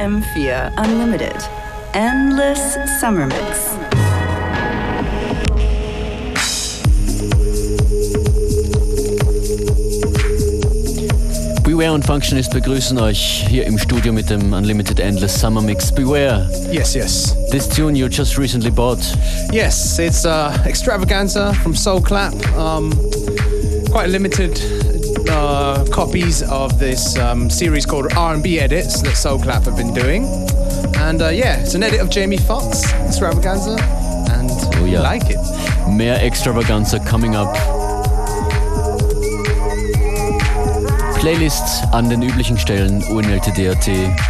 FM4 Unlimited. Endless Summer Mix. Beware und Functionist begrüßen euch hier im Studio mit dem Unlimited Endless Summer Mix. Beware. Yes, yes. This tune you just recently bought. Yes, it's uh, Extravaganza from Soul Clap. Um, quite limited uh, copies of this um, series called R&B Edits that Soul Clap have been doing. And uh, yeah, it's an edit of Jamie Foxx, Extravaganza, and oh, yeah. like it. Mehr Extravaganza coming up. Playlists an den üblichen Stellen UNLTD.at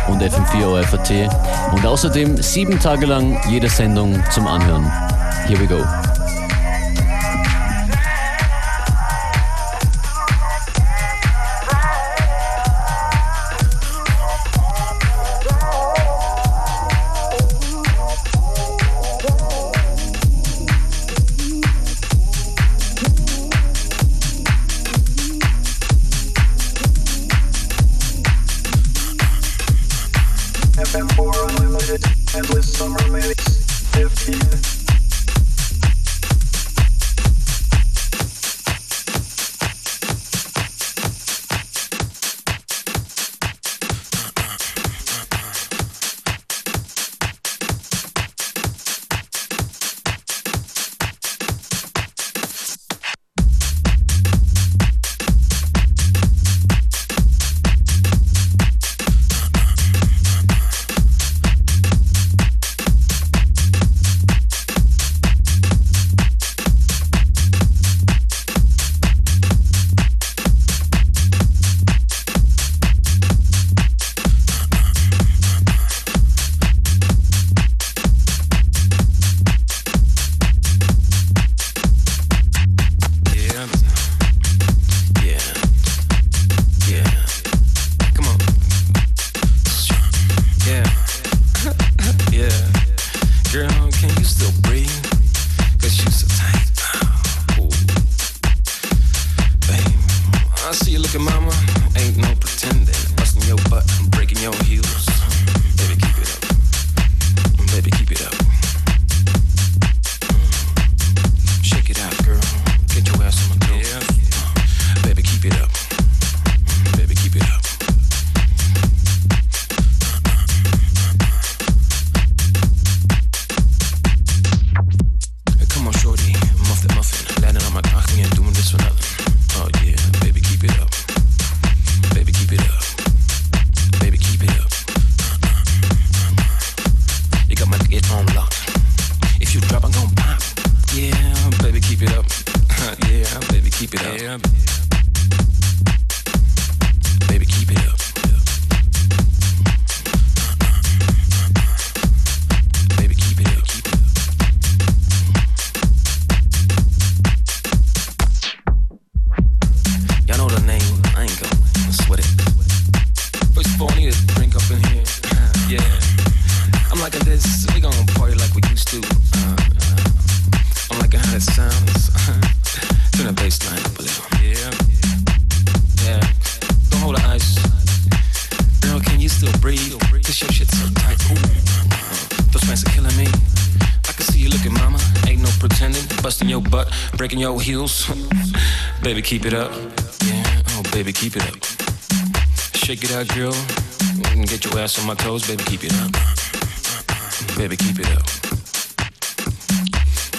und FM4 OFAT und außerdem sieben Tage lang jede Sendung zum Anhören. Here we go. Keep it up. Yeah, oh, baby, keep it up. Shake it out, girl. And get your ass on my toes, baby, keep it up. Baby, keep it up.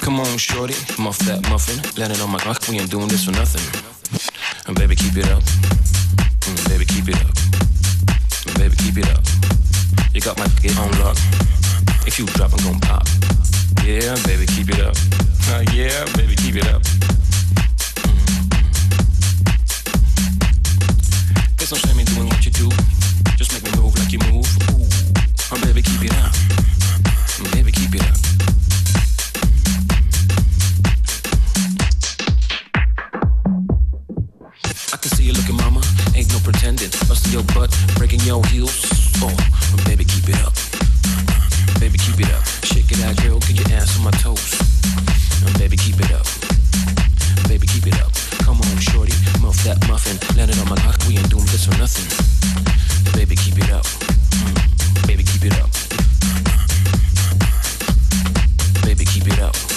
Come on, shorty, muff that muffin. Land it on my clock, we ain't doing this for nothing. And baby, keep it up. Mm, baby, keep it up. Baby, keep it up. You got my get on lock. If you drop, I'm gon' pop. Yeah, baby, keep it up. Uh, yeah, baby, keep it up. nothing. Landed on my cock. we ain't doing this or nothing. Baby, keep it up. Baby, keep it up. Baby, keep it up.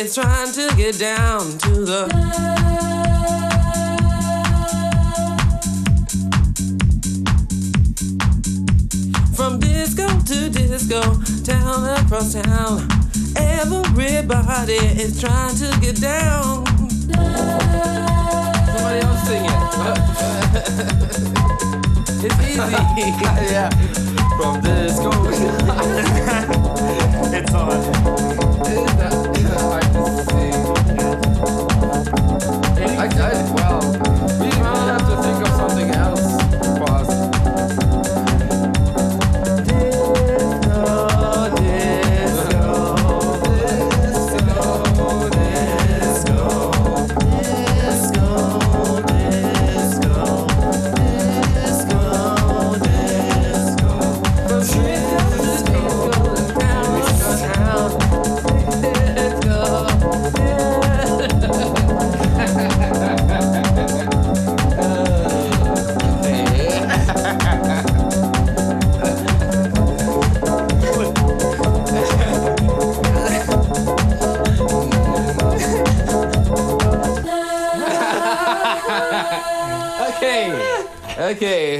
is trying to get down to the. From disco to disco, town across town, everybody is trying to get down. Somebody else sing it. it's easy. yeah. From disco. it's on. I, I, well, Okay.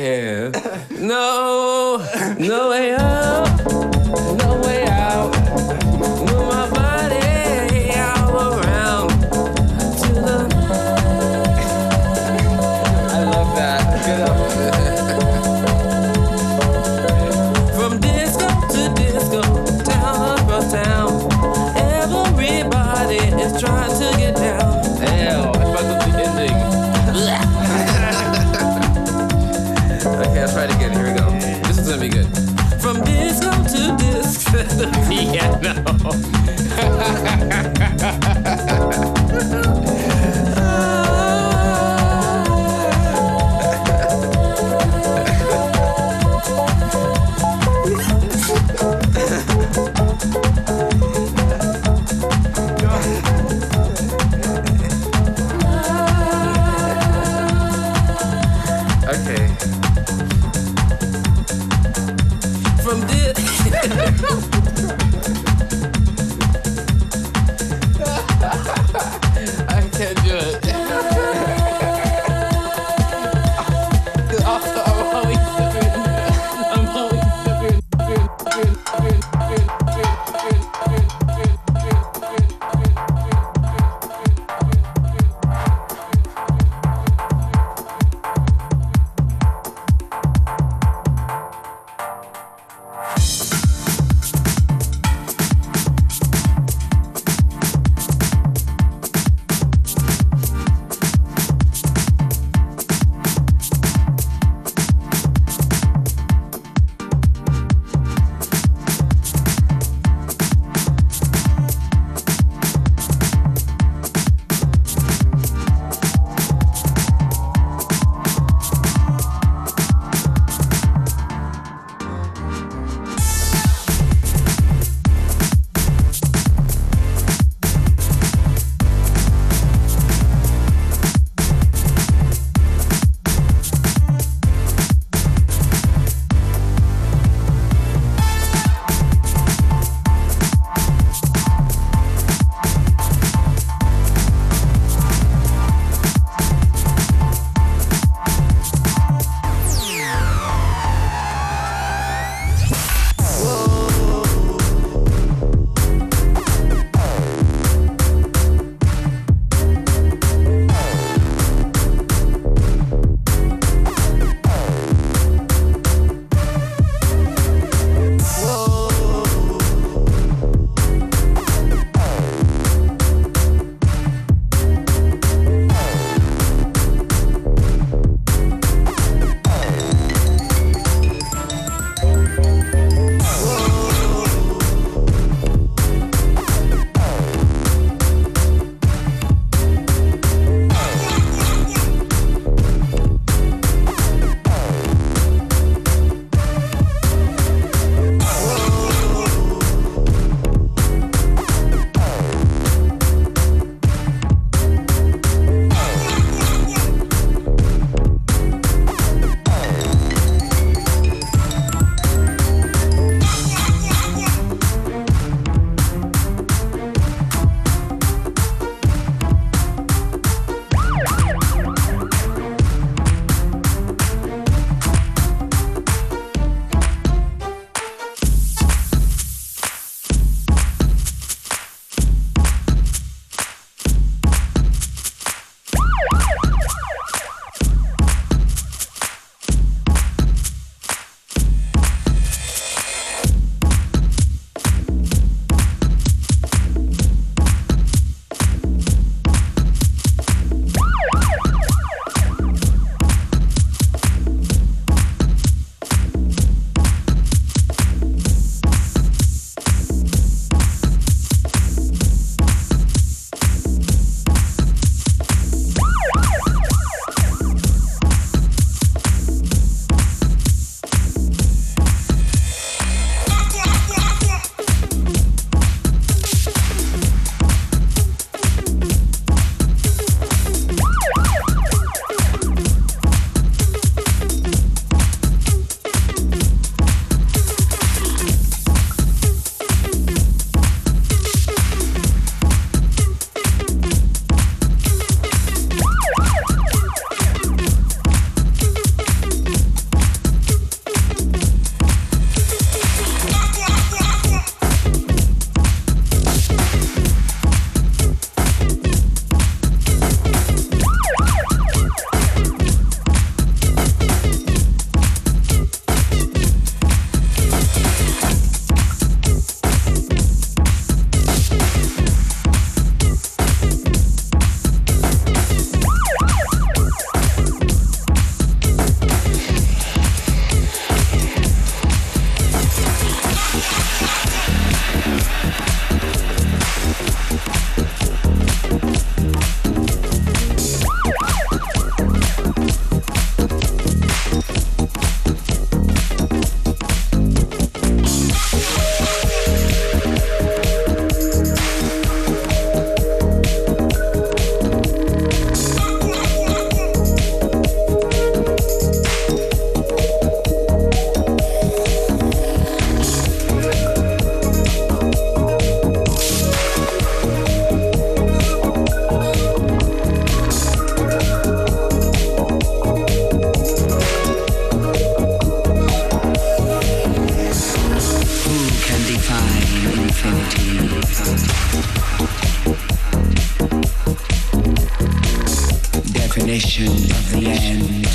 Definition of the end.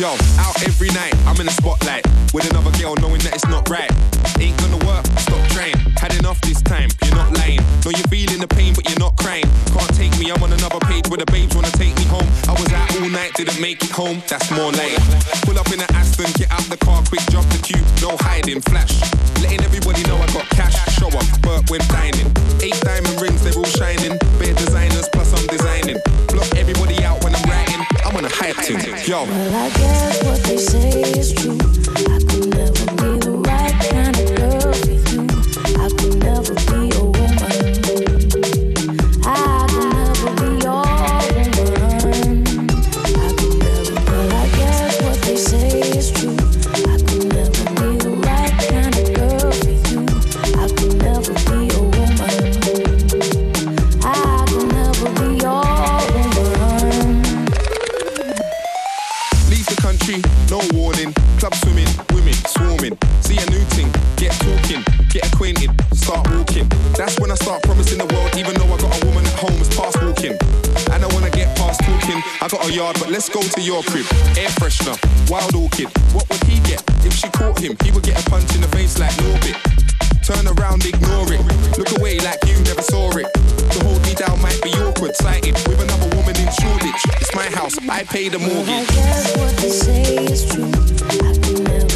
Yo, out every night, I'm in the spotlight with another girl, knowing that it's not right. Ain't gonna work, stop trying. Had enough this time, you're not lying. Know you're feeling the pain, but you're not crying. Can't take me, I'm on another page where the babes wanna take me home. I was out all night, didn't make it home, that's more like. Pull up in the Aston, get out the car quick, drop the cube, no hiding, flash. Letting everybody know I got cash, show up, but when dining. Eight diamond rings, they're all shining. Bare designers, plus I'm designing. Block everybody I'm on a hype. Yo. Well, I guess what they say is true. Yard, but let's go to your crib. Air freshener, wild orchid. What would he get if she caught him? He would get a punch in the face like Norbit. Turn around, ignore it. Look away like you never saw it. To hold me down might be awkward. Sighted with another woman in Shoreditch. It's my house, I pay the I mortgage. guess what they say is true. I never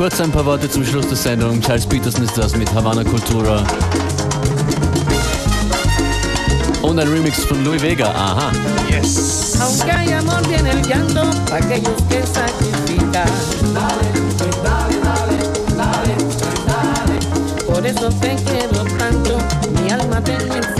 kurz ein paar Worte zum Schluss der Sendung. Charles Peterson ist das mit Havana Cultura. Und ein Remix von Louis Vega. Aha. Yes. Aunque hay amor viene el llanto para aquellos que sacrifican. Por eso te quiero tanto, mi alma te necesita.